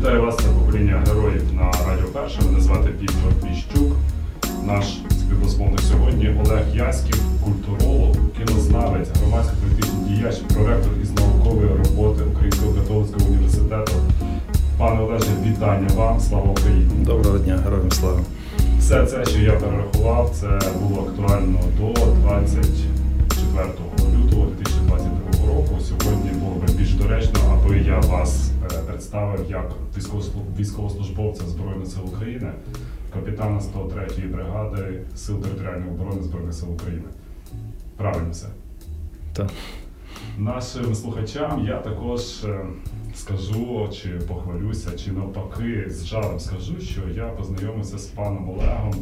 Вітаю вас, це покоління героїв на Радіо Перше. Мене звати Віктор Піщук. Наш співрозмовник сьогодні Олег Яськів, культуролог, кінознавець, громадський політичний діяч, проректор із наукової роботи Українського католицького університету. Пане Олеже, вітання вам, слава Україні! Доброго дня, героям слава. Все це, що я перерахував, це було актуально до 24 лютого 2022 року. Сьогодні було би більш доречно, аби я вас представив як військовослу- військовослужбовця Збройних сил України, капітана 103-ї бригади Сил територіальної оборони Збройних сил України. Правильно все. Так. Нашим слухачам я також е, скажу, чи похвалюся, чи навпаки з жалем скажу, що я познайомився з паном Олегом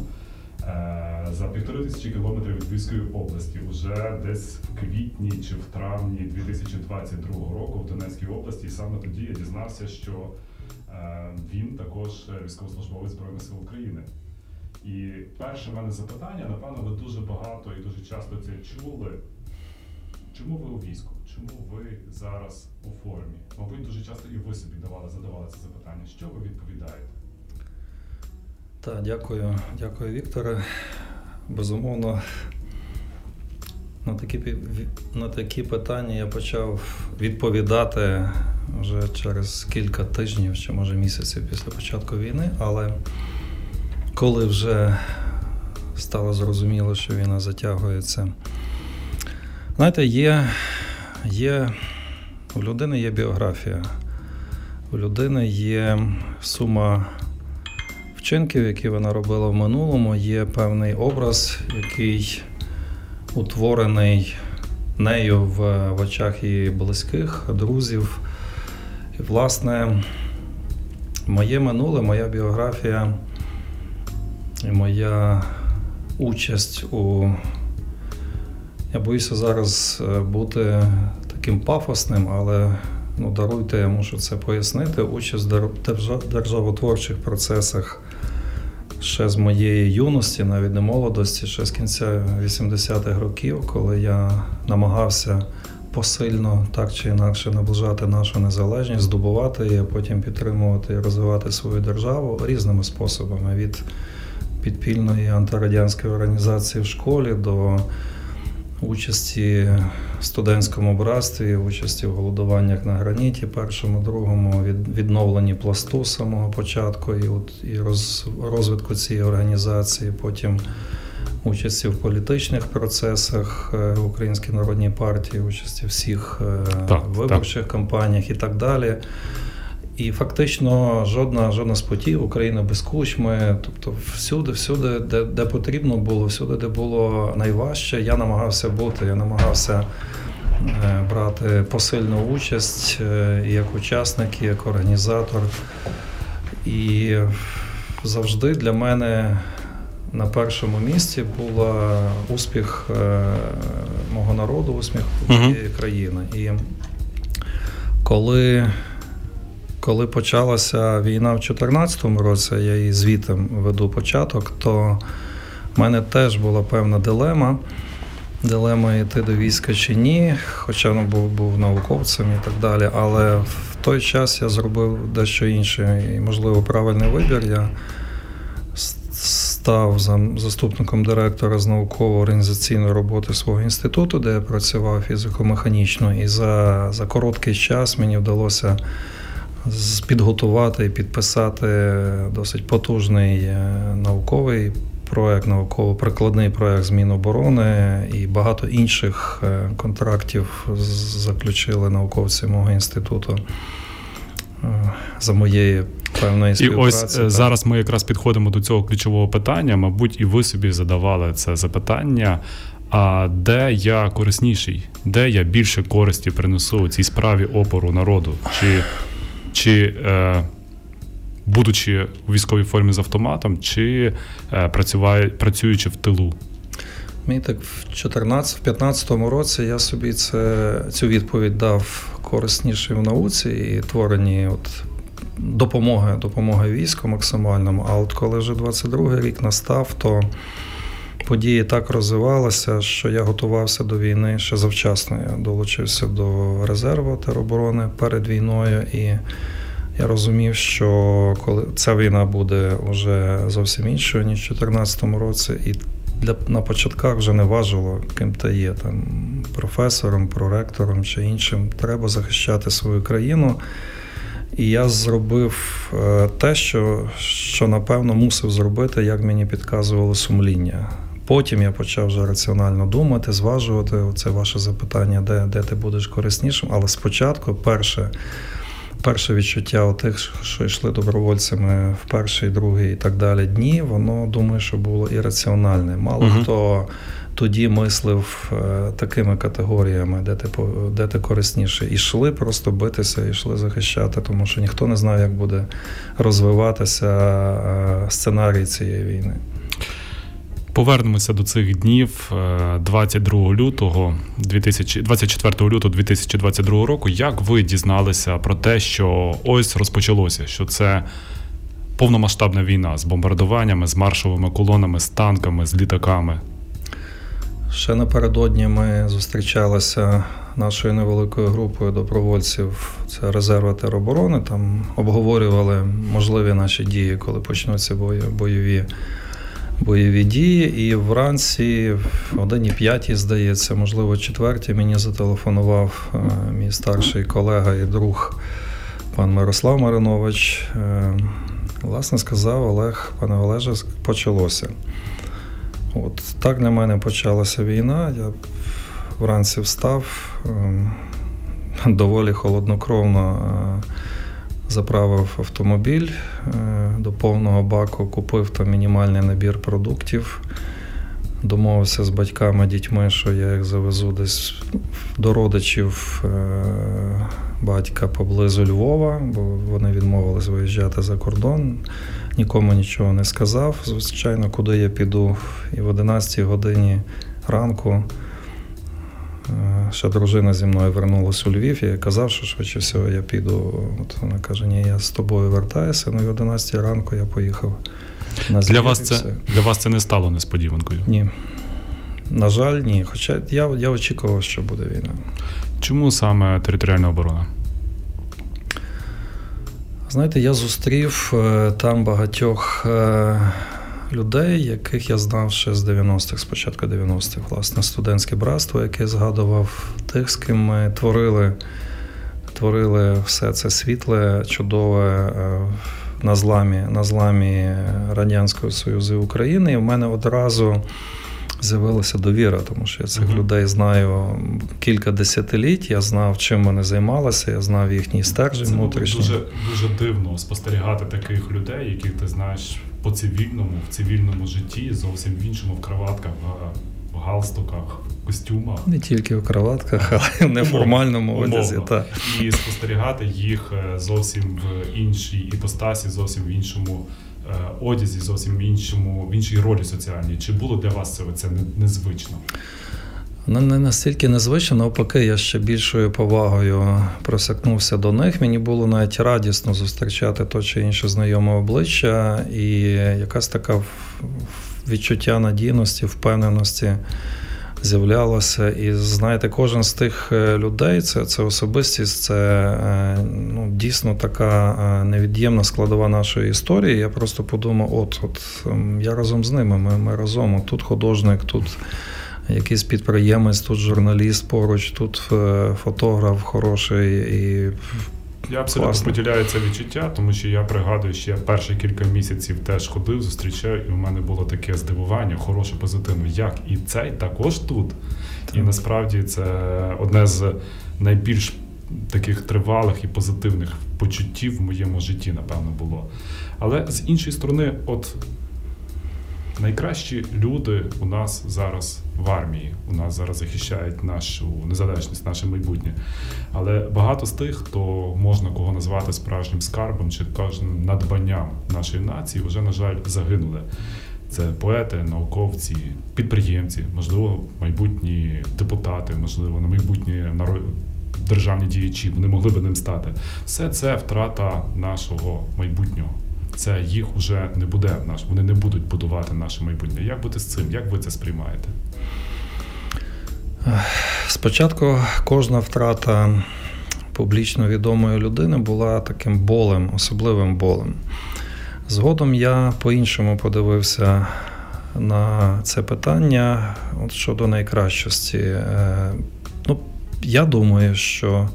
за півтори тисячі кілометрів від Львівської області, уже десь в квітні чи в травні 2022 року в Донецькій області. І саме тоді я дізнався, що е, він також військовослужбовець Збройних сил України. І перше в мене запитання, напевно, ви дуже багато і дуже часто це чули. Чому ви у війську? Чому ви зараз у формі? Мабуть, дуже часто і ви собі давали, задавали це запитання. Що ви відповідаєте? Так, дякую, дякую, Вікторе. Безумовно, на такі, на такі питання я почав відповідати вже через кілька тижнів чи може місяців після початку війни, але коли вже стало зрозуміло, що війна затягується. Знаєте, є, є у людини є біографія, у людини є сума вчинків, які вона робила в минулому, є певний образ, який утворений нею в, очах її близьких, друзів. І, власне, моє минуле, моя біографія і моя участь у. Я боюся зараз е, бути таким пафосним, але ну, даруйте, я мушу це пояснити. Участь в дер- державотворчих процесах ще з моєї юності, навіть не молодості, ще з кінця 80-х років, коли я намагався посильно так чи інакше наближати нашу незалежність, здобувати її, а потім підтримувати і розвивати свою державу різними способами. Від підпільної антирадянської організації в школі до участі в студентському братстві, участі в голодуваннях на граніті, першому, другому, від, відновленні пласту з самого початку і, от, і роз, розвитку цієї організації, потім участі в політичних процесах е, в Українській народній партії, участі в всіх е, Так, виборчих кампаніях і так далі. І фактично жодна жодна з путів Україна без кучми, тобто всюди, всюди, де, де потрібно було, всюди, де було найважче, я намагався бути, я намагався е, брати посильну участь е, і як учасник, і як організатор. І завжди для мене на першому місці був успіх е, мого народу, успіх цієї країни. І коли коли почалася війна в 2014 році, я її звітом веду початок, то в мене теж була певна дилема. Дилема йти до війська чи ні, хоча ну, був, був науковцем і так далі. Але в той час я зробив дещо інше і, можливо, правильний вибір. Я став заступником директора з науково-організаційної роботи свого інституту, де я працював фізико-механічно. І за, за короткий час мені вдалося підготувати і підписати досить потужний е, науковий проект, науково-прикладний проект з Міноборони і багато інших е, контрактів заключили науковці мого інституту е, за моєї певної І ось так. зараз ми якраз підходимо до цього ключового питання. Мабуть, і ви собі задавали це запитання. А де я корисніший? Де я більше користі принесу цій справі опору народу? Чи, чи е, будучи у військовій формі з автоматом, чи е, працюючи в тилу? Мені так в 14-15 році я собі це, цю відповідь дав корисніше в науці і творенні от допомоги, допомоги війську максимальному. А от коли вже 22-й рік настав, то події так розвивалися, що я готувався до війни ще завчасно. Я долучився до резерву тероборони перед війною і Я розумів, що коли ця війна буде вже зовсім іншою, ніж у 2014 році, і для на початках вже не важило, ким ти є там професором, проректором чи іншим. Треба захищати свою країну. І я зробив е, те, що, що напевно мусив зробити, як мені підказувало сумління. Потім я почав вже раціонально думати, зважувати це ваше запитання, де де ти будеш кориснішим. Але спочатку, перше перше відчуття у тих, що йшли добровольцями в перший, другий і так далі дні, воно думаю, що було ірраціональне. Мало uh хто тоді мислив е, такими категоріями, де ти де ти корисніше. І йшли просто битися, і йшли захищати, тому що ніхто не знає, як буде розвиватися е, сценарій цієї війни. Повернемося до цих днів 22 е, лютого 2000, 24 лютого 2022 року. Як ви дізналися про те, що ось розпочалося, що це повномасштабна війна з бомбардуваннями, з маршовими колонами, з танками, з літаками? Ще напередодні ми зустрічалися нашою невеликою групою добровольців. Це резерви тероборони. Там обговорювали можливі наші дії, коли почнуться бойові бойові дії. І вранці, в годині п'ятій, здається, можливо, четвертій, мені зателефонував е, мій старший колега і друг пан Мирослав Маринович. Е, власне сказав Олег, пане Олеже, почалося. От так для мене почалася війна. Я вранці встав ем, доволі холоднокровно. Заправив автомобіль е, до повного баку, купив там мінімальний набір продуктів, домовився з батьками, дітьми, що я їх завезу десь до родичів е, батька поблизу Львова, бо вони відмовились виїжджати за кордон. Нікому нічого не сказав. Звичайно, куди я піду. І в 11 годині ранку. Е, ще дружина зі мною вернулася у Львів, я казав, що швидше всього я піду. От Вона каже, ні, я з тобою вертаюся. Ну і 11 ранку я поїхав на Для вас це для вас це не стало несподіванкою? Ні. На жаль, ні. Хоча я я очікував, що буде війна. Чому саме територіальна оборона? Знаєте, я зустрів е, там багатьох е, людей, яких я знав ще з 90-х, спочатку 90-х, власне, студентське братство, яке згадував тих, з ким ми творили, творили все це світле, чудове е, на зламі, на зламі Радянського Союзу і України. І в мене одразу. З'явилася довіра, тому що я цих uh-huh. людей знаю кілька десятиліть. Я знав, чим вони займалися, я знав їхній стержень внутрішній. Це дуже дуже дивно спостерігати таких людей, яких ти знаєш по цивільному, в цивільному житті, зовсім в іншому в кроватках, в галстуках, в костюмах. Не тільки в кроватках, але в неформальному одязі. Та. І спостерігати їх е, зовсім в іншій іпостасі, зовсім в іншому. Е, одязі зовсім в іншому в іншій ролі соціальній. Чи було для вас це це незвично? Ну, не настільки незвично, навпаки, я ще більшою повагою просякнувся до них. Мені було навіть радісно зустрічати то чи інше знайоме обличчя, і якась така відчуття надійності, впевненості з'являлося. І знаєте, кожен з тих е, людей це це особистість, це е, ну, дійсно така е, невід'ємна складова нашої історії. Я просто подумав: от, от ем, я разом з ними, ми, ми разом. Тут художник, тут якийсь підприємець, тут журналіст поруч, тут е, фотограф хороший і. Я абсолютно Класно. поділяю це відчуття, тому що я пригадую, що я перші кілька місяців теж ходив, зустрічав, і в мене було таке здивування, хороше, позитивне. Як і цей також тут. Так. І насправді це одне з найбільш таких тривалих і позитивних почуттів в моєму житті, напевно, було. Але з іншої сторони, от найкращі люди у нас зараз в армії. У нас зараз захищають нашу незалежність, наше майбутнє. Але багато з тих, хто можна кого назвати справжнім скарбом чи кожним надбанням нашої нації, вже, на жаль, загинули. Це поети, науковці, підприємці, можливо, майбутні депутати, можливо, на майбутні державні діячі, вони могли би ним стати. Все це втрата нашого майбутнього це їх вже не буде наш, вони не будуть будувати наше майбутнє. Як бути з цим? Як ви це сприймаєте? Спочатку кожна втрата публічно відомої людини була таким болем, особливим болем. Згодом я по-іншому подивився на це питання от щодо найкращості. Е, ну, Я думаю, що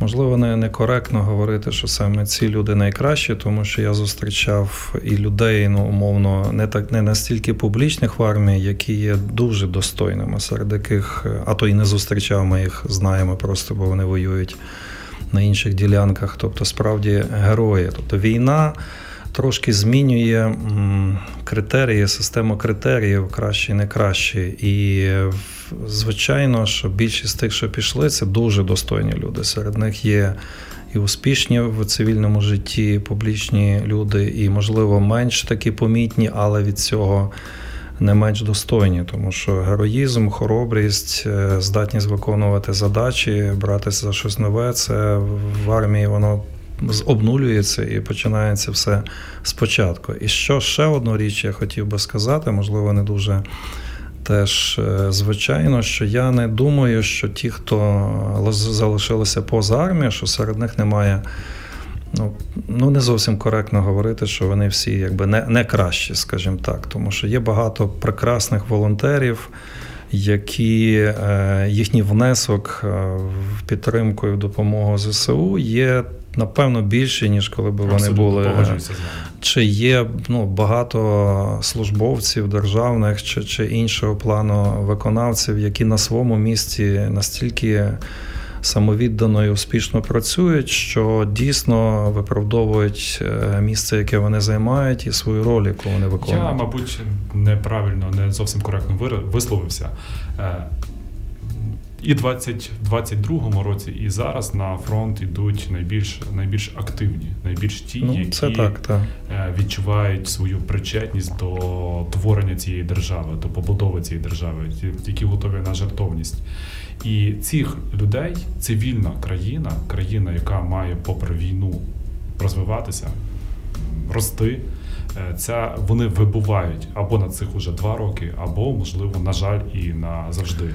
можливо не некоректно говорити, що саме ці люди найкращі, тому що я зустрічав і людей, ну умовно, не так не настільки публічних в армії, які є дуже достойними, серед яких, а то і не зустрічав, ми їх знаємо просто, бо вони воюють на інших ділянках. Тобто, справді герої. Тобто війна трошки змінює критерії, систему критеріїв кращі і не кращі. І звичайно, що більшість тих, що пішли, це дуже достойні люди. Серед них є і успішні в цивільному житті, публічні люди, і, можливо, менш такі помітні, але від цього. Не менш достойні, тому що героїзм, хоробрість, е, здатність виконувати задачі, братися за щось нове, це в армії воно обнулюється і починається все спочатку. І що ще одну річ я хотів би сказати, можливо, не дуже теж е, звичайно, що я не думаю, що ті, хто залишилися поза армією, що серед них немає. Ну, ну не зовсім коректно говорити, що вони всі якби не не кращі, скажімо так, тому що є багато прекрасних волонтерів, які е, їхній внесок е, в підтримку і в допомогу ЗСУ є напевно більше, ніж коли б вони були. Чи є ну, багато службовців державних чи, чи іншого плану виконавців, які на своєму місці настільки самовіддано і успішно працюють, що дійсно виправдовують е, місце, яке вони займають, і свою роль, яку вони виконують. Я, мабуть, неправильно, не зовсім коректно висловився. І в 2022 році, і зараз на фронт йдуть найбільш найбільш активні, найбільш ті, ну, які це так, так. Е, відчувають свою причетність до творення цієї держави, до побудови цієї держави, які готові на жертовність. І цих людей цивільна країна, країна, яка має попри війну розвиватися, рости. Е, ця вони вибувають або на цих уже два роки, або можливо, на жаль, і на завжди.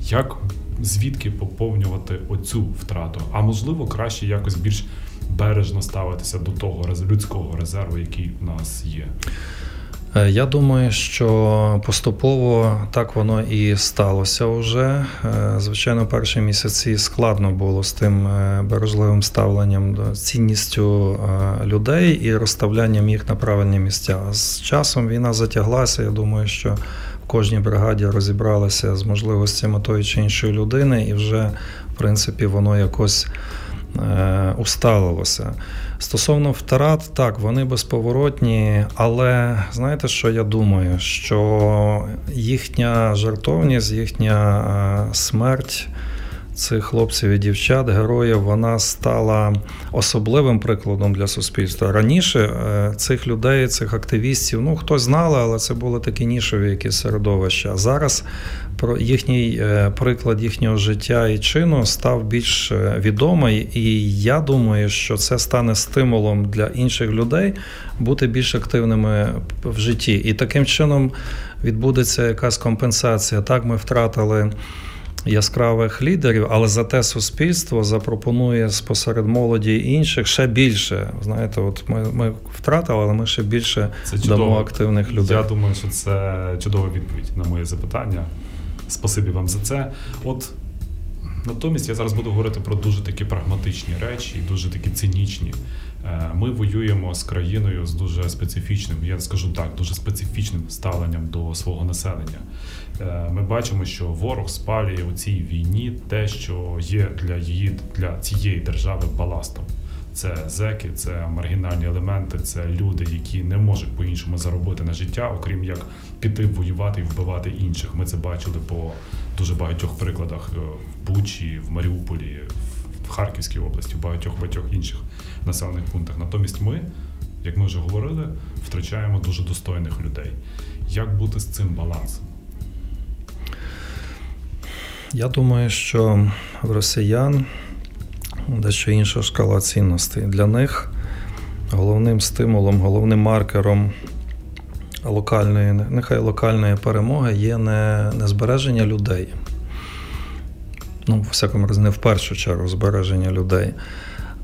Як звідки поповнювати оцю втрату? А можливо, краще якось більш бережно ставитися до того людського резерву, який у нас є. Е, я думаю, що поступово так воно і сталося вже. Е, звичайно, перші місяці складно було з тим е, бережливим ставленням, цінністю людей і розставлянням їх на правильні місця. З часом війна затяглася. Я думаю, що кожній бригаді розібралися з можливостями тої чи іншої людини, і вже в принципі воно якось. Е, усталилося. Стосовно втрат, так, вони безповоротні, але знаєте, що я думаю? Що їхня жертовність, їхня е, смерть цих хлопців і дівчат, героїв, вона стала особливим прикладом для суспільства. Раніше е, цих людей, цих активістів, ну хтось знали, але це були такі нішові якісь середовища. А зараз про їхній е, приклад їхнього життя і чину став більш е, відомий, і я думаю, що це стане стимулом для інших людей бути більш активними в житті. І таким чином відбудеться якась компенсація. Так, ми втратили яскравих лідерів, але зате суспільство запропонує спосеред молоді інших ще більше. Знаєте, от ми ми втратили, але ми ще більше це дамо активних людей. Я думаю, що це чудова відповідь на моє запитання. Спасибі вам за це. От натомість я зараз буду говорити про дуже такі прагматичні речі і дуже такі цинічні. Е, ми воюємо з країною з дуже специфічним, я скажу так, дуже специфічним ставленням до свого населення. Е, ми бачимо, що ворог спалює у цій війні те, що є для її для цієї держави баластом. Це зеки, це маргінальні елементи, це люди, які не можуть по-іншому заробити на життя, окрім як піти воювати і вбивати інших. Ми це бачили по дуже багатьох прикладах е, в Бучі, в Маріуполі, в Харківській області, в багатьох багатьох інших населених пунктах. Натомість ми, як ми вже говорили, втрачаємо дуже достойних людей. Як бути з цим балансом? Я думаю, що в росіян дещо інша шкала цінностей. Для них головним стимулом, головним маркером локальної, нехай локальної перемоги є не, не збереження людей. ну, в всякому разі, не в першу чергу збереження людей,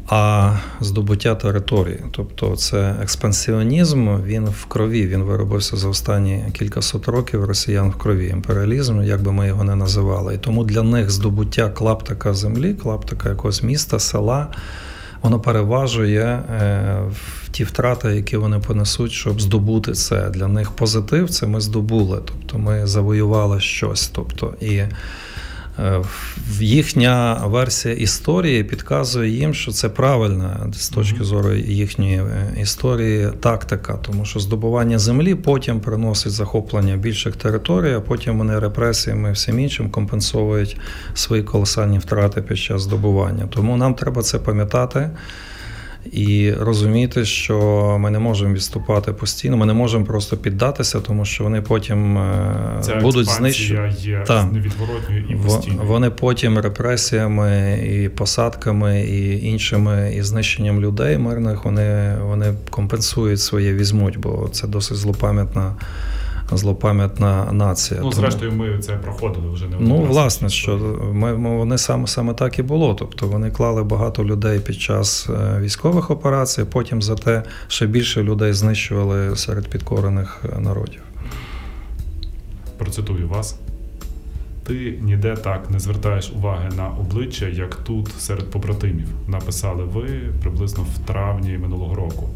а здобуття території. Тобто це експансіонізм, він в крові, він виробився за останні кількасот років росіян в крові. Імперіалізм, як би ми його не називали. І тому для них здобуття клаптика землі, клаптика якогось міста, села. Воно переважує е, ті втрати, які вони понесуть, щоб здобути це. Для них позитив це ми здобули. Тобто ми завоювали щось. Тобто, і їхня версія історії підказує їм, що це правильна з точки зору їхньої е, історії тактика, тому що здобування землі потім приносить захоплення більших територій, а потім вони репресіями і всім іншим компенсовують свої колосальні втрати під час здобування. Тому нам треба це пам'ятати і розуміти, що ми не можемо відступати постійно, ми не можемо просто піддатися, тому що вони потім е, Ця будуть знищені. невідворотною і Во- Вони потім репресіями і посадками, і іншими і знищенням людей мирних вони, вони компенсують своє візьмуть, бо це досить злопам'ятна, злопам'ятна нація. Ну, зрештою, ми це проходили вже не Ну, власне, що ми, ми вони саме саме так і було. Тобто вони клали багато людей під час е, військових операцій, потім за те ще більше людей знищували серед підкорених е, народів. процитую вас. Ти ніде так не звертаєш уваги на обличчя, як тут серед побратимів. Написали ви приблизно в травні минулого року.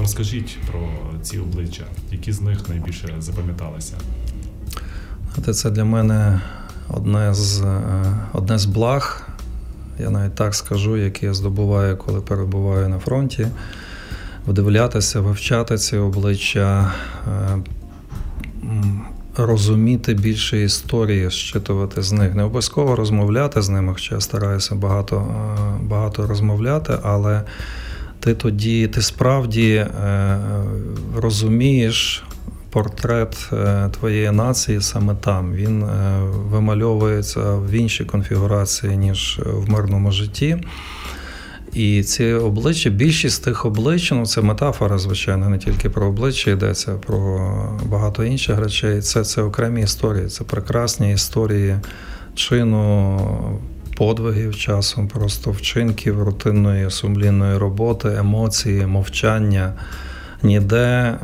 Розкажіть про ці обличчя, які з них найбільше запам'яталися. Це для мене одне з, е, одне з благ, я навіть так скажу, яке я здобуваю, коли перебуваю на фронті. Вдивлятися, вивчати ці обличчя, е, розуміти більше історії, щитувати з них. Не обов'язково розмовляти з ними, хоча я стараюся багато, е, багато розмовляти, але ти тоді, ти справді е, розумієш портрет е, твоєї нації саме там. Він е, вимальовується в іншій конфігурації, ніж в мирному житті. І ці обличчя, більшість тих облич, ну це метафора, звичайно, не тільки про обличчя йдеться, про багато інших речей. Це, це окремі історії, це прекрасні історії чину, подвигів часом, просто вчинків рутинної сумлінної роботи, емоції, мовчання. Ніде е,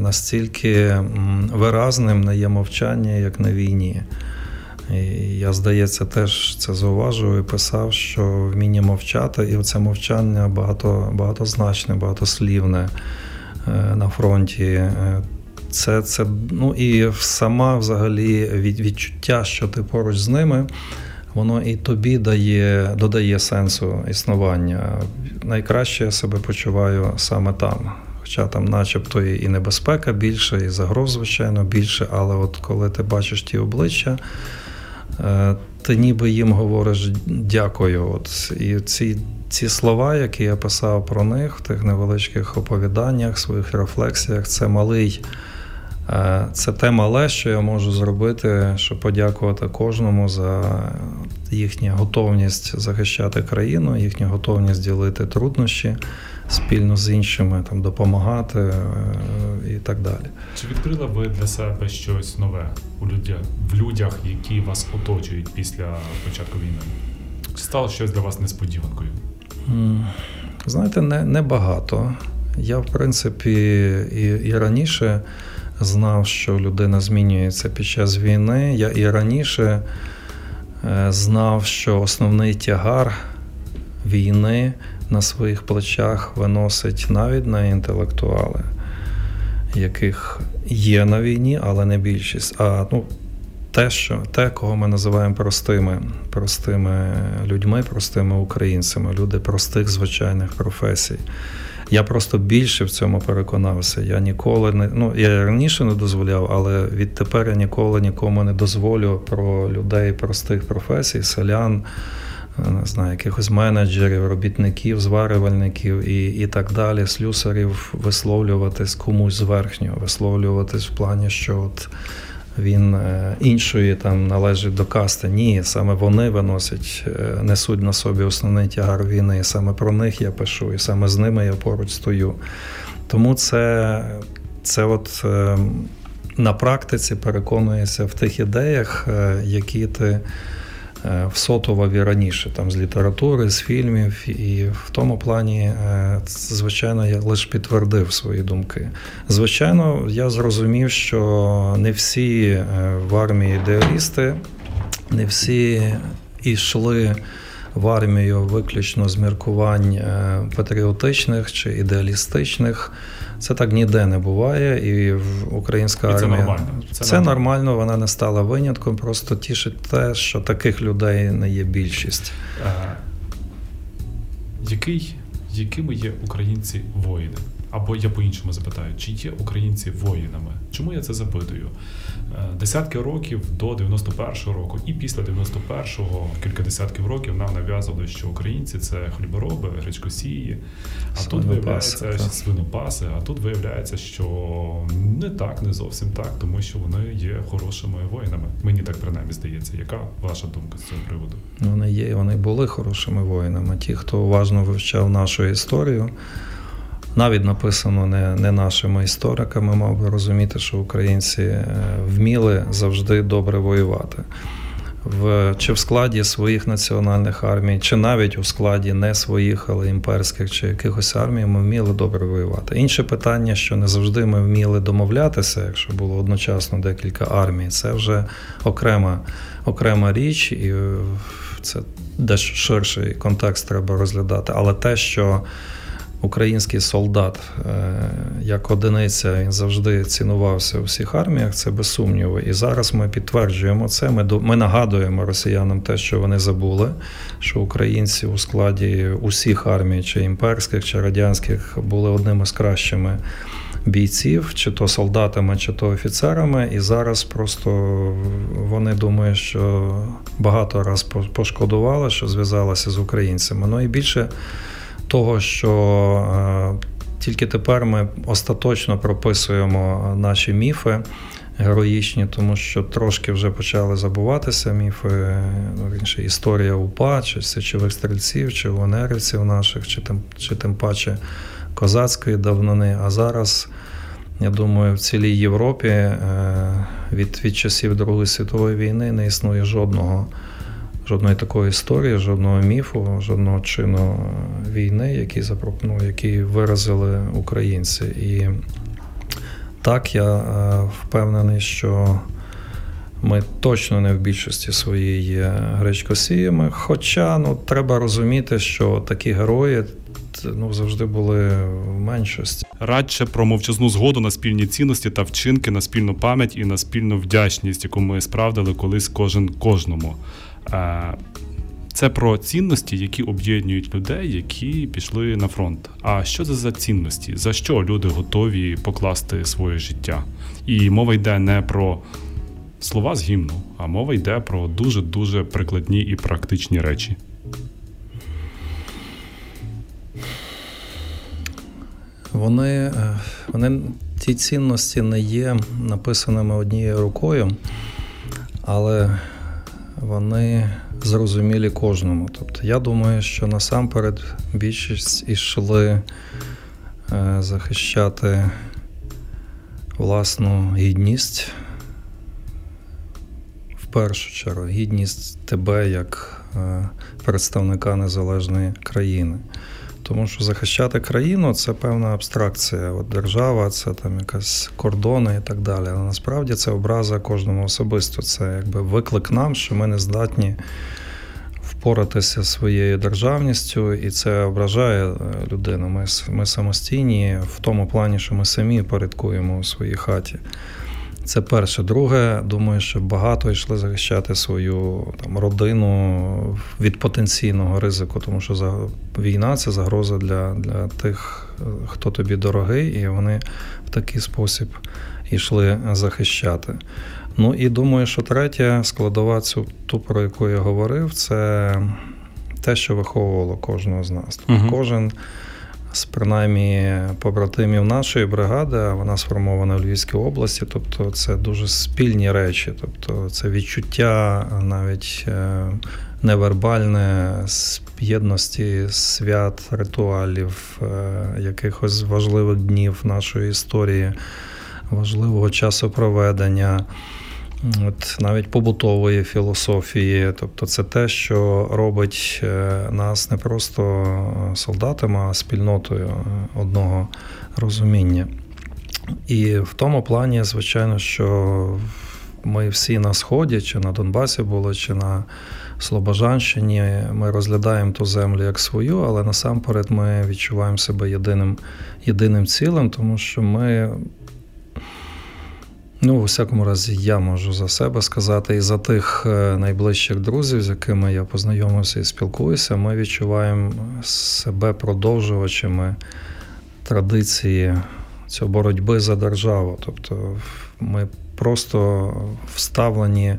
настільки виразним не є мовчання, як на війні. І я, здається, теж це зауважував і писав, що вміння мовчати, і оце мовчання багато, багатозначне, багатослівне е, на фронті. Е, Це, це, ну і сама взагалі від, відчуття, що ти поруч з ними, воно і тобі дає, додає сенсу існування. Найкраще я себе почуваю саме там. Хоча там, начебто, і небезпека більше, і загроз, звичайно, більше, але от коли ти бачиш ті обличчя, е, ти ніби їм говориш дякую. От. І ці, ці слова, які я писав про них в тих невеличких оповіданнях, своїх рефлексіях, це малий. Е, Це те мале, що я можу зробити, щоб подякувати кожному за їхню готовність захищати країну, їхню готовність ділити труднощі спільно з іншими, там допомагати е, і так далі. Чи відкрили ви для себе щось нове у людях, в людях, які вас оточують після початку війни? Чи стало щось для вас несподіванкою? Знаєте, не, не багато. Я, в принципі, і, і раніше знав, що людина змінюється під час війни. Я і раніше е, знав, що основний тягар війни на своїх плечах виносить навіть на інтелектуали, яких є на війні, але не більшість. А ну, те, що те, кого ми називаємо простими, простими людьми, простими українцями, люди простих звичайних професій. Я просто більше в цьому переконався. Я ніколи не ну я раніше не дозволяв, але відтепер я ніколи нікому не дозволю про людей простих професій, селян, е, не знаю, якихось менеджерів, робітників, зварювальників і, і так далі, слюсарів висловлюватись комусь зверхнього, висловлюватись в плані, що от він е, іншої там належить до касти. Ні, саме вони виносять, е, несуть на собі основний тягар війни. І саме про них я пишу, і саме з ними я поруч стою. Тому це, це от е, на практиці переконуєшся в тих ідеях, які ти е, Сотовові раніше там з літератури, з фільмів, і в тому плані, е, звичайно, я лише підтвердив свої думки. Звичайно, я зрозумів, що не всі е, в армії ідеалісти, не всі йшли в армію виключно з міркувань е, патріотичних чи ідеалістичних. Це так ніде не буває, і в українська І це армія нормально. Це, Це нормально. нормально. вона не стала винятком. Просто тішить те, що таких людей не є більшість. А, який, якими є українці воїни? Або я по-іншому запитаю, чи є українці воїнами? Чому я це запитую? Е, Десятки років до 91-го року і після 91-го, кілька десятків років нам нав'язували, що українці це хлібороби, гречкосії, а тут виявляється так. свинопаси, а тут виявляється, що не так, не зовсім так, тому що вони є хорошими воїнами. Мені так принаймні здається. Яка ваша думка з цього приводу? Вони є, вони були хорошими воїнами. Ті, хто уважно вивчав нашу історію, навіть написано не, не нашими істориками, мав би розуміти, що українці е, вміли завжди добре воювати. В, чи в складі своїх національних армій, чи навіть у складі не своїх, але імперських чи якихось армій, ми вміли добре воювати. Інше питання, що не завжди ми вміли домовлятися, якщо було одночасно декілька армій, це вже окрема, окрема річ, і е, це дещо ширший контекст треба розглядати. Але те, що український солдат е, як одиниця він завжди цінувався у всіх арміях, це без сумніву. І зараз ми підтверджуємо це. Ми, ми нагадуємо росіянам те, що вони забули, що українці у складі усіх армій, чи імперських, чи радянських, були одними з кращими. Бійців, чи то солдатами, чи то офіцерами, і зараз просто вони думають, що багато раз пошкодували, що зв'язалися з українцями. Ну і більше того, що е, тільки тепер ми остаточно прописуємо наші міфи героїчні, тому що трошки вже почали забуватися міфи, ну, інше, історія УПА, чи січових стрільців, чи УНРівців наших, чи тим, чи тим паче козацької давнини. А зараз, я думаю, в цілій Європі е, від, від часів Другої світової війни не існує жодного жодної такої історії, жодного міфу, жодного чину війни, який запропонує, який виразили українці. І так я е, впевнений, що ми точно не в більшості своїй є гречкосіями. Хоча ну, треба розуміти, що такі герої ну, завжди були в меншості. Радше про мовчазну згоду на спільні цінності та вчинки на спільну пам'ять і на спільну вдячність, яку ми справдили колись кожен кожному. Е, Це про цінності, які об'єднують людей, які пішли на фронт. А що це за цінності? За що люди готові покласти своє життя? І мова йде не про слова з гімну, а мова йде про дуже дуже прикладні і практичні речі. Вони, е, вони ті цінності не є написаними однією рукою, але вони зрозумілі кожному. Тобто, я думаю, що насамперед більшість ішли е, захищати власну гідність. В першу чергу, гідність тебе як е, представника незалежної країни. Тому що захищати країну це певна абстракція. От держава, це там якась кордони і так далі. Але насправді це образа кожному особисто. Це якби виклик нам, що ми не здатні впоратися своєю державністю, і це ображає е, людину. Ми, ми самостійні в тому плані, що ми самі порядкуємо у своїй хаті. Це перше. Друге, думаю, що багато йшли захищати свою там, родину від потенційного ризику, тому що за війна це загроза для, для тих, хто тобі дорогий, і вони в такий спосіб йшли захищати. Ну і думаю, що третя складова цю ту, про яку я говорив, це те, що виховувало кожного з нас. Мгм. Кожен з принаймні побратимів нашої бригади, вона сформована в Львівській області. Тобто це дуже спільні речі. Тобто це відчуття навіть е, невербальне єдності свят, ритуалів, е, якихось важливих днів нашої історії, важливого часу проведення. От, навіть побутової філософії. Тобто, це те, що робить е, нас не просто солдатами, а спільнотою е, одного розуміння. І в тому плані, звичайно, що ми всі на Сході, чи на Донбасі були, чи на Слобожанщині, ми розглядаємо ту землю як свою, але насамперед ми відчуваємо себе єдиним, єдиним цілим, тому що ми. Ну, у всякому разі, я можу за себе сказати, і за тих е, найближчих друзів, з якими я познайомився і спілкуюся, ми відчуваємо себе продовжувачами традиції цієї боротьби за державу. Тобто ми просто вставлені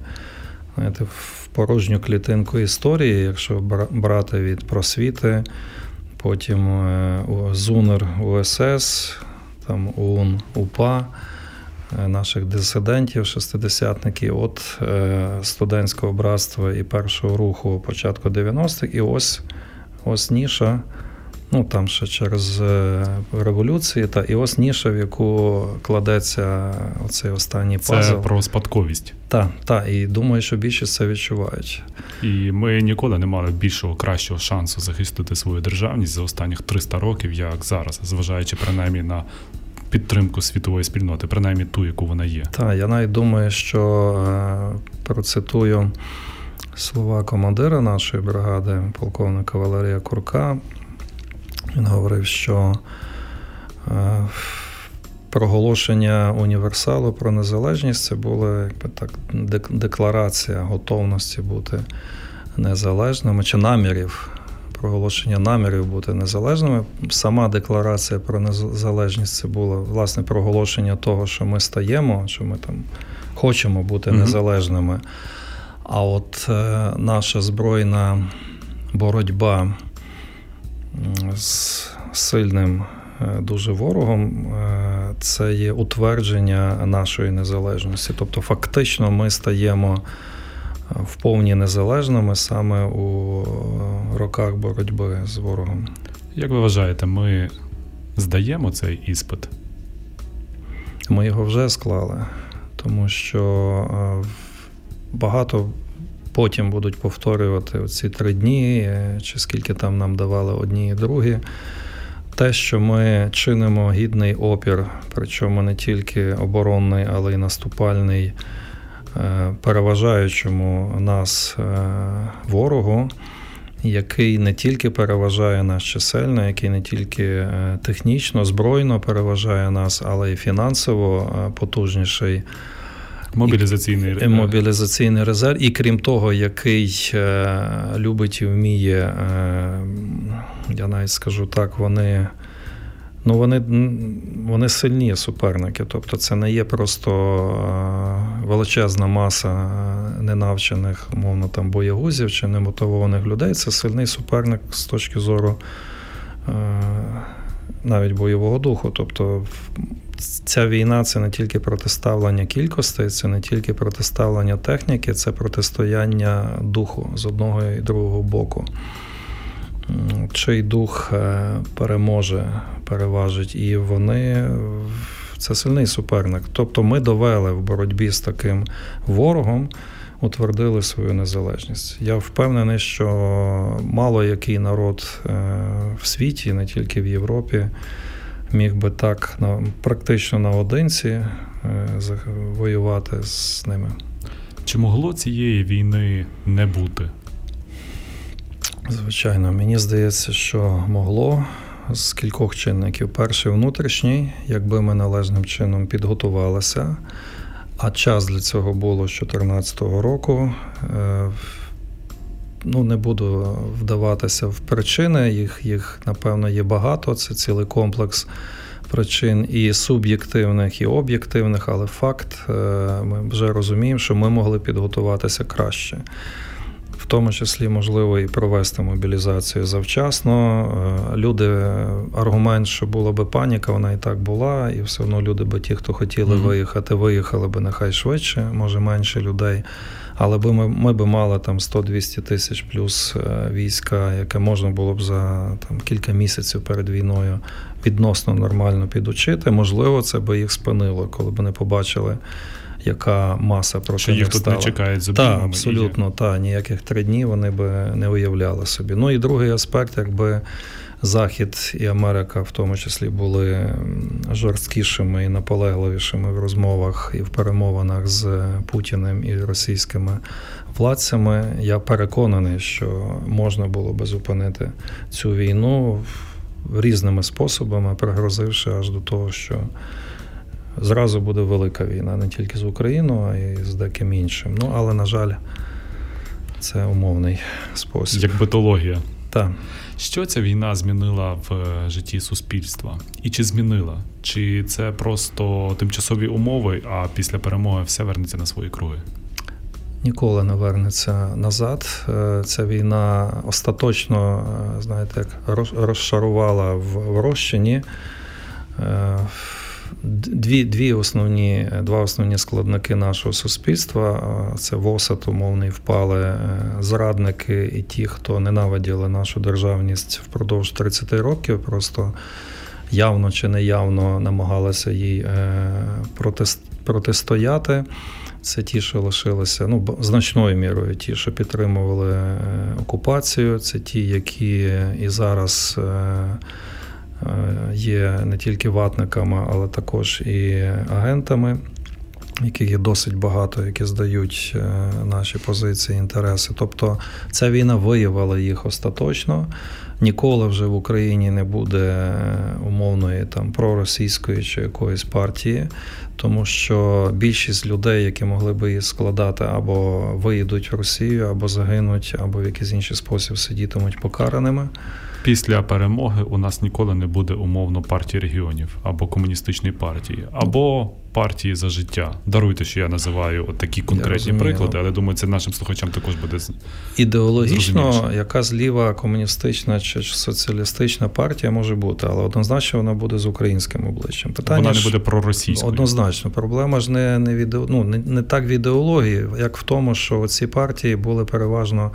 знаєте, в порожню клітинку історії, якщо брати від просвіти, потім е, ЗУНР УСС, там УН УПА. Е, наших дисидентів, шестидесятників, от е, студентського братства і першого руху початку 90-х, і ось ось ніша. Ну там ще через е, революції, та і ось ніша, в яку кладеться оцей останній пазл. Це про спадковість. Так, так, і думаю, що більшість це відчувають. І ми ніколи не мали більшого кращого шансу захистити свою державність за останніх 300 років, як зараз, зважаючи принаймні на підтримку світової спільноти, принаймні ту, яку вона є. Так, я навіть думаю, що е, процитую слова командира нашої бригади, полковника Валерія Курка. Він говорив, що е, проголошення універсалу про незалежність це була якби так декларація готовності бути незалежними чи намірів проголошення намірів бути незалежними. Сама декларація про незалежність це було власне проголошення того, що ми стаємо, що ми там хочемо бути незалежними. А от е, наша збройна боротьба з сильним е, дуже ворогом е, це є утвердження нашої незалежності. Тобто, фактично, ми стаємо в повні незалежними саме у роках боротьби з ворогом. Як ви вважаєте, ми здаємо цей іспит? Ми його вже склали, тому що е, багато потім будуть повторювати ці три дні, е, чи скільки там нам давали одні і другі. Те, що ми чинимо гідний опір, причому не тільки оборонний, але й наступальний. Е, переважаючому нас е, ворогу, який не тільки переважає нас чисельно, який не тільки е, технічно, збройно переважає нас, але й фінансово потужніший. Мобілізаційний і, мобілізаційний резерв, і крім того, який любить і вміє, я навіть скажу так, вони Ну, вони вони сильні суперники. Тобто, це не є просто величезна маса ненавчених, умовно, там боягузів чи немотивованих людей. Це сильний суперник з точки зору навіть бойового духу. Тобто, ця війна це не тільки протиставлення кількостей, це не тільки протиставлення техніки, це протистояння духу з одного і другого боку чий дух е, переможе, переважить, і вони це сильний суперник. Тобто ми довели в боротьбі з таким ворогом, утвердили свою незалежність. Я впевнений, що мало який народ е, в світі, не тільки в Європі, міг би так практично наодинці е, воювати з ними. Чи могло цієї війни не бути? Звичайно, мені здається, що могло з кількох чинників. Перший внутрішній, якби ми належним чином підготувалися, а час для цього було з 2014 року. Е, ну, не буду вдаватися в причини, їх, їх, напевно, є багато. Це цілий комплекс причин і суб'єктивних, і об'єктивних, але факт, е, ми вже розуміємо, що ми могли підготуватися краще тому числі можливо і провести мобілізацію завчасно. Е, люди, аргумент, що була би паніка, вона і так була, і все одно люди би ті, хто хотіли mm-hmm. виїхати, виїхали би нехай швидше, може менше людей. Але би ми ми би мали там 100-200 тисяч плюс е, війська, яке можна було б за там кілька місяців перед війною відносно нормально підучити. Можливо, це би їх спинило, коли б не побачили яка маса проти Що їх тут стала. не чекають з Так, абсолютно, та ніяких три дні вони би не уявляли собі. Ну і другий аспект, якби Захід і Америка в тому числі були жорсткішими і наполегливішими в розмовах і в перемовинах з Путіним і російськими владцями. Я переконаний, що можна було би зупинити цю війну різними способами, пригрозивши аж до того, що. Зразу буде велика війна не тільки з Україною, а й з деким іншим. Ну, але, на жаль, це умовний спосіб. Як битологія. Так. Що ця війна змінила в е, житті суспільства? І чи змінила? Чи це просто тимчасові умови, а після перемоги все вернеться на свої круги? Ніколи не вернеться назад. Е, Ця війна остаточно, е, знаєте, як розшарувала в в розчині. Дві, дві основні, два основні складники нашого суспільства це ВОСАТ, умовний впали е, зрадники і ті, хто ненавиділи нашу державність впродовж 30 років, просто явно чи неявно намагалися їй е, протистояти. Це ті, що лишилися ну, значною мірою, ті, що підтримували е, окупацію, це ті, які і зараз є не тільки ватниками, але також і агентами, яких є досить багато, які здають е, наші позиції, інтереси. Тобто ця війна виявила їх остаточно. Ніколи вже в Україні не буде е, умовної там проросійської чи якоїсь партії, тому що більшість людей, які могли би її складати, або виїдуть в Росію, або загинуть, або в якийсь інший спосіб сидітимуть покараними. Після перемоги у нас ніколи не буде умовно партії регіонів або комуністичної партії, або партії за життя. Даруйте, що я називаю от такі конкретні приклади, але думаю, це нашим слухачам також буде Ідеологічно, Зрозуміло. яка зліва комуністична чи соціалістична партія може бути, але однозначно вона буде з українським обличчям. Питання вона не буде проросійською. Однозначно, проблема ж не, не, в іде... ну, не, не так в ідеології, як в тому, що ці партії були переважно.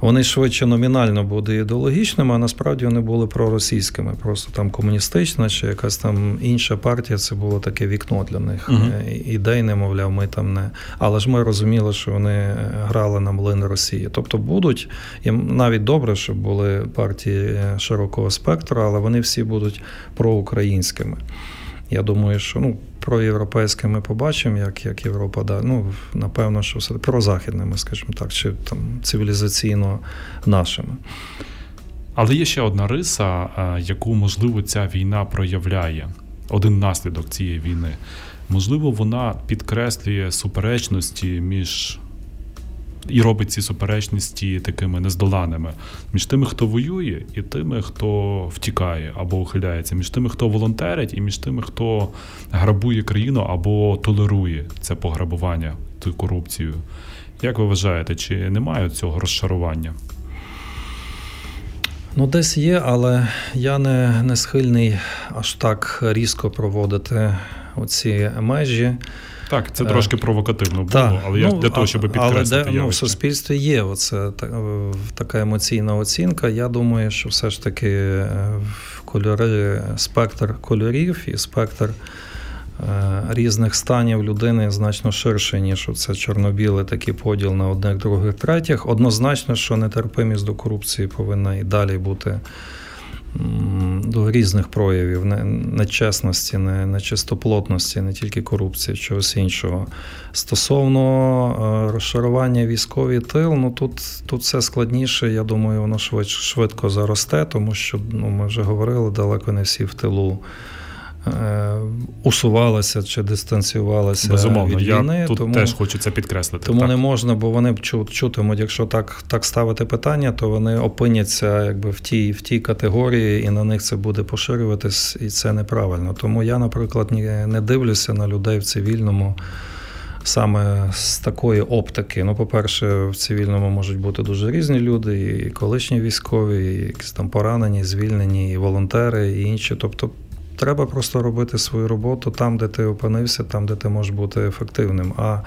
Вони швидше номінально були ідеологічними, а насправді вони були проросійськими. Просто там комуністична чи якась там інша партія це було таке вікно для них. Мгм. Е, Ідей не мовляв, ми там не. Але ж ми розуміли, що вони е, грали на млин Росії. Тобто будуть, і навіть добре, щоб були партії е, широкого спектру, але вони всі будуть проукраїнськими. Я думаю, що ну, про європейське ми побачимо, як, як Європа да. Ну, напевно, що все прозахідними, скажімо так, чи там цивілізаційно нашими. Але є ще одна риса, е, яку можливо ця війна проявляє. Один наслідок цієї війни. Можливо, вона підкреслює суперечності між і робить ці суперечності такими нездоланими між тими, хто воює, і тими, хто втікає або ухиляється, між тими, хто волонтерить, і між тими, хто грабує країну або толерує це пограбування, цю корупцію. Як ви вважаєте, чи немає цього розчарування? Ну, десь є, але я не, не схильний аж так різко проводити оці межі. Так, це Е, трошки провокативно було, Так, але я ну, для того, щоб але підкреслити де, ну, в суспільстві є оце та- е, така емоційна оцінка. Я думаю, що все ж таки е, кольори, спектр кольорів і спектр різних станів людини значно ширший, ніж це чорно-білий такий поділ на одних, других, третіх. Однозначно, що нетерпимість до корупції повинна і далі бути. До різних проявів нечесності, нечистоплотності, не тільки корупції, чогось іншого. Стосовно е, розшарування військовий тил, ну тут, тут все складніше. Я думаю, воно швидко, швидко заросте, тому що ну, ми вже говорили, далеко не всі в тилу е, усувалися чи дистанціювалися Безумовно, від я війни. тут тому... теж хочу це підкреслити. Тому так. не можна, бо вони чу- чутимуть, якщо так, так ставити питання, то вони опиняться якби в тій, в тій категорії, і на них це буде поширюватись, і це неправильно. Тому я, наприклад, не дивлюся на людей в цивільному. Саме з такої оптики. Ну, по-перше, в цивільному можуть бути дуже різні люди, і колишні військові, і якісь там поранені, звільнені, і волонтери, і інші. Тобто треба просто робити свою роботу там, де ти опинився, там, де ти можеш бути ефективним. А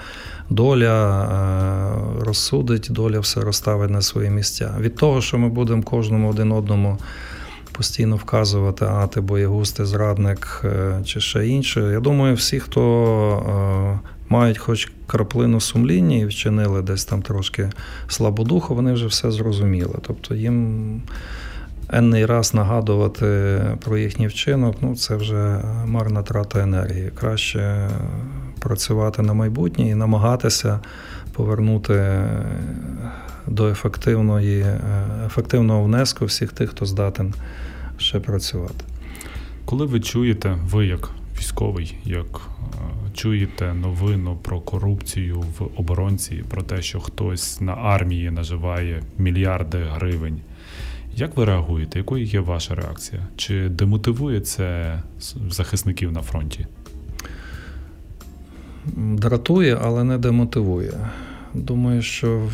доля е, розсудить, доля все розставить на свої місця. Від того, що ми будемо кожному один одному постійно вказувати, а ти боєгуз, ти зрадник е, чи ще інше. Я думаю, всі, хто е, мають хоч краплину сумління і вчинили десь там трошки слабодуху, вони вже все зрозуміли. Тобто їм енний раз нагадувати про їхній вчинок, ну це вже марна трата енергії. Краще працювати на майбутнє і намагатися повернути до ефективної, ефективного внеску всіх тих, хто здатен ще працювати. Коли ви чуєте, ви як військовий, як е, чуєте новину про корупцію в оборонці, про те, що хтось на армії наживає мільярди гривень, як ви реагуєте? Якою є ваша реакція? Чи демотивує це захисників на фронті? Дратує, але не демотивує. Думаю, що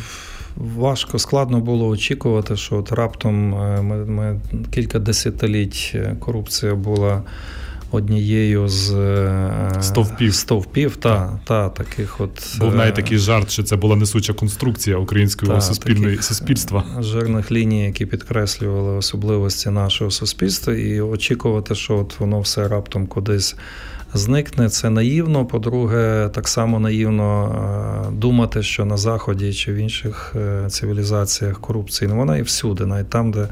важко, складно було очікувати, що от раптом е, ми, ми кілька десятиліть е, корупція була однією з е, стовпів. стовпів та, та, таких от... Був навіть такий жарт, що це була несуча конструкція українського та, суспільної таких суспільства. Жирних ліній, які підкреслювали особливості нашого суспільства, і очікувати, що от воно все раптом кудись зникне. Це наївно. По-друге, так само наївно думати, що на Заході чи в інших е, цивілізаціях корупції ну, вона і всюди, навіть там, де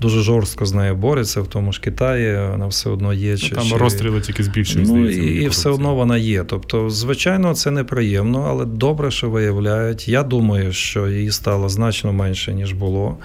дуже жорстко з нею бореться, в тому ж Китаї вона все одно є. Чи, ну, там чи... розстріли тільки збільшують. Ну і, і все одно вона є. Тобто, звичайно, це неприємно, але добре, що виявляють. Я думаю, що її стало значно менше, ніж було.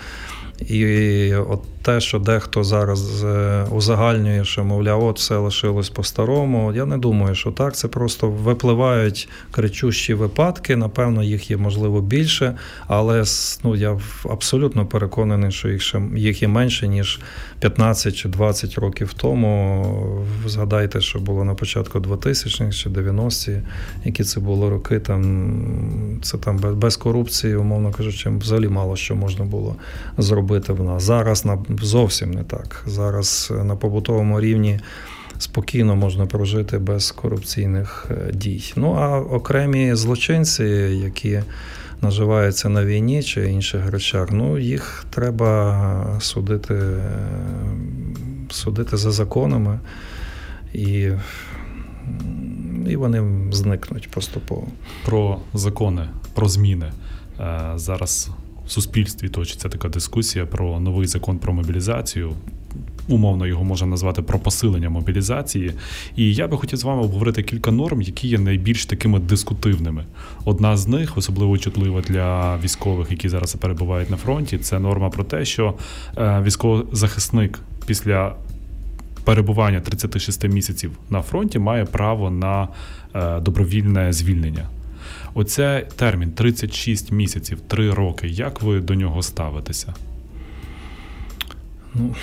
І от те, що дехто зараз е, узагальнює, що, мовляв, от все лишилось по-старому. Я не думаю, що так. Це просто випливають кричущі випадки. Напевно, їх є можливо більше, але ну, я абсолютно переконаний, що їх ще їх є менше, ніж 15 чи 20 років тому. Згадайте, що було на початку 2000-х чи 90-ті, які це були роки. Там це там без корупції, умовно кажучи, взагалі мало що можна було зробити в нас. Зараз на зовсім не так. Зараз на побутовому рівні спокійно можна прожити без корупційних е, дій. Ну а окремі злочинці, які наживаються на війні чи інших речах, ну їх треба судити, судити за законами. І і вони зникнуть поступово. Про закони, про зміни. Е, зараз суспільстві точиться така дискусія про новий закон про мобілізацію. Умовно його можна назвати про посилення мобілізації. І я би хотів з вами обговорити кілька норм, які є найбільш такими дискутивними. Одна з них, особливо чутлива для військових, які зараз перебувають на фронті, це норма про те, що е, військовозахисник після перебування 36 місяців на фронті має право на е, добровільне звільнення. Оце термін 36 місяців, 3 роки. Як ви до нього ставитеся? Ну,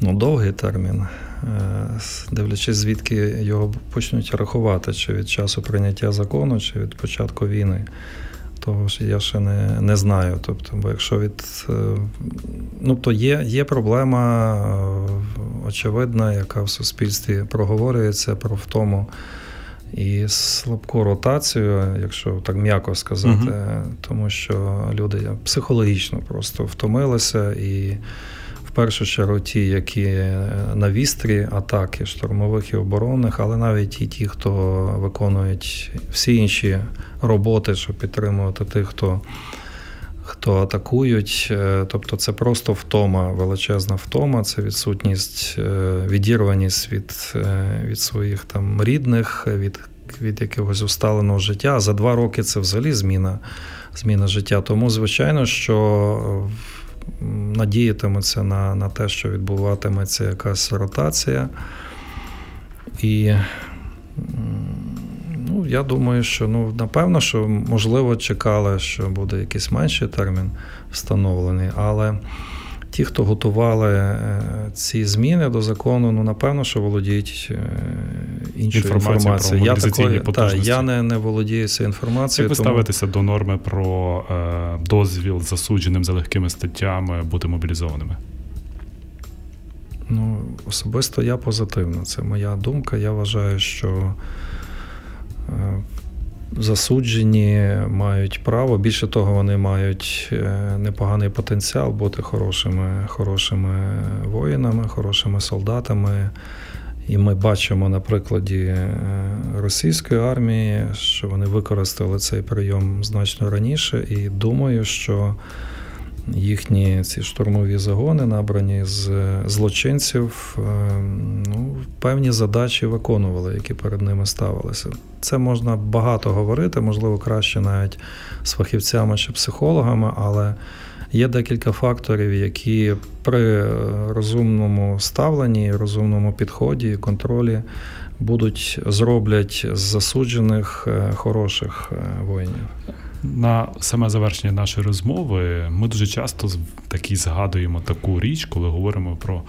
ну довгий термін. Е, дивлячись, звідки його почнуть рахувати, чи від часу прийняття закону, чи від початку війни. Того ж я ще не не знаю. Тобто, бо якщо від. Е, ну, то є є проблема е, очевидна, яка в суспільстві проговорюється про втому і слабку ротацію, якщо так м'яко сказати, uh тому що люди психологічно просто втомилися і. В першу чергу ті, які на вістрі атаки штурмових і оборонних, але навіть і ті, хто виконують всі інші роботи, щоб підтримувати тих, хто хто атакують. Е, тобто це просто втома, величезна втома, це відсутність, е, відірваність від е, від своїх там рідних, від від якогось усталеного життя. За два роки це взагалі зміна, зміна життя. Тому, звичайно, що надіятимуться на, на те, що відбуватиметься якась ротація. І Ну, я думаю, що ну, напевно, що можливо чекали, що буде якийсь менший термін встановлений, але ті, хто готували е, ці зміни до закону, ну напевно, що володіють е, іншою інформацією. Я такої, та, я не не володію цією інформацією. Як ви тому... ставитеся до норми про е, дозвіл засудженим за легкими статтями бути мобілізованими? Ну, особисто я позитивно. Це моя думка. Я вважаю, що засуджені мають право. Більше того, вони мають е, непоганий потенціал бути хорошими, хорошими воїнами, хорошими солдатами. І ми бачимо на прикладі е, російської армії, що вони використали цей прийом значно раніше, і думаю, що їхні ці штурмові загони, набрані з злочинців, е, ну, певні задачі виконували, які перед ними ставилися. Це можна багато говорити, можливо, краще навіть з фахівцями чи психологами, але є декілька факторів, які при розумному ставленні, розумному підході контролі будуть зроблять з засуджених е, хороших е, воїнів. На саме завершення нашої розмови ми дуже часто такі згадуємо таку річ, коли говоримо про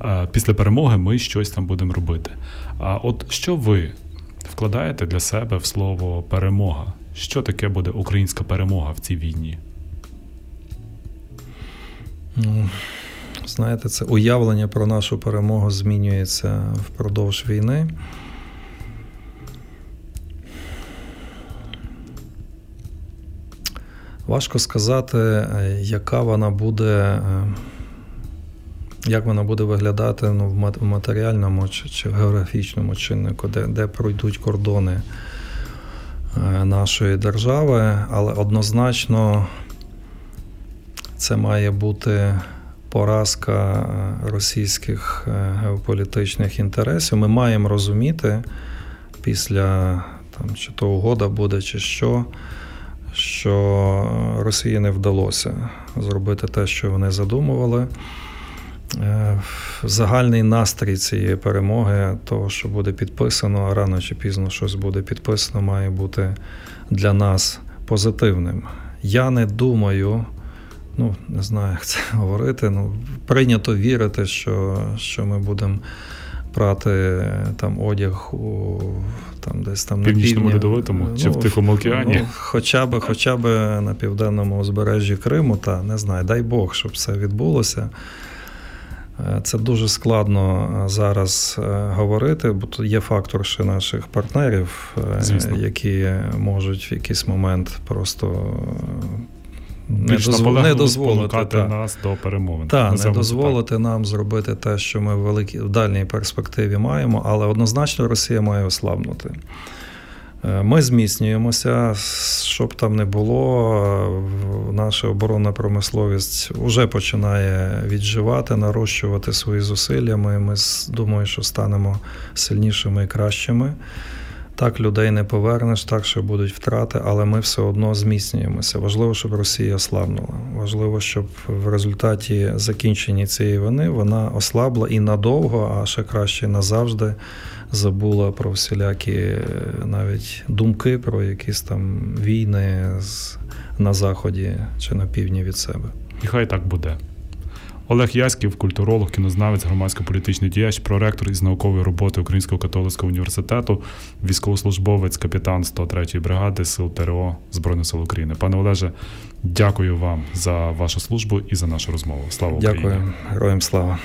е, після перемоги ми щось там будемо робити. А от що ви вкладаєте для себе в слово перемога? Що таке буде українська перемога в цій війні? Ну, знаєте, це уявлення про нашу перемогу змінюється впродовж війни. Важко сказати, е, яка вона буде, е, як вона буде виглядати ну, в матеріальному чи, чи географічному чиннику, де, де пройдуть кордони е, нашої держави, але однозначно це має бути поразка російських геополітичних інтересів. Ми маємо розуміти після там, чи то угода буде, чи що що Росії не вдалося зробити те, що вони задумували. Е, загальний настрій цієї перемоги, того, що буде підписано, рано чи пізно щось буде підписано, має бути для нас позитивним. Я не думаю, ну не знаю, як це говорити. ну Прийнято вірити, що, що ми будемо прати там одяг у там десь там Північному на льодовитому чи ну, в Тихому океані? Ну, хоча б хоча б на південному узбережжі Криму, та не знаю, дай Бог, щоб це відбулося. Е, це дуже складно е, зараз е, говорити, бо тут є фактор ще наших партнерів, Звісно. які можуть в якийсь момент просто не, дозв... не дозволити та. нас до перемовин. Так, не дозволити так. нам зробити те, що ми в великій в дальній перспективі маємо, але однозначно Росія має ослабнути. Е, ми зміцнюємося, щоб там не було. Наша оборонна промисловість вже починає відживати, нарощувати свої зусилля. Ми, ми думаю, що станемо сильнішими і кращими. Так, людей не повернеш, так що будуть втрати, але ми все одно зміцнюємося. Важливо, щоб Росія ослабнула. Важливо, щоб в результаті закінчення цієї війни вона ослабла і надовго, а ще краще назавжди забула про всілякі навіть думки про якісь там війни на заході чи на півдні від себе. І хай так буде. Олег Яськів, культуролог, кінознавець, громадсько-політичний діяч, проректор із наукової роботи Українського католицького університету, військовослужбовець, капітан 103-ї бригади Сил ТРО Збройних сил України. Пане Олеже, дякую вам за вашу службу і за нашу розмову. Слава Україні! Дякую, героям слава.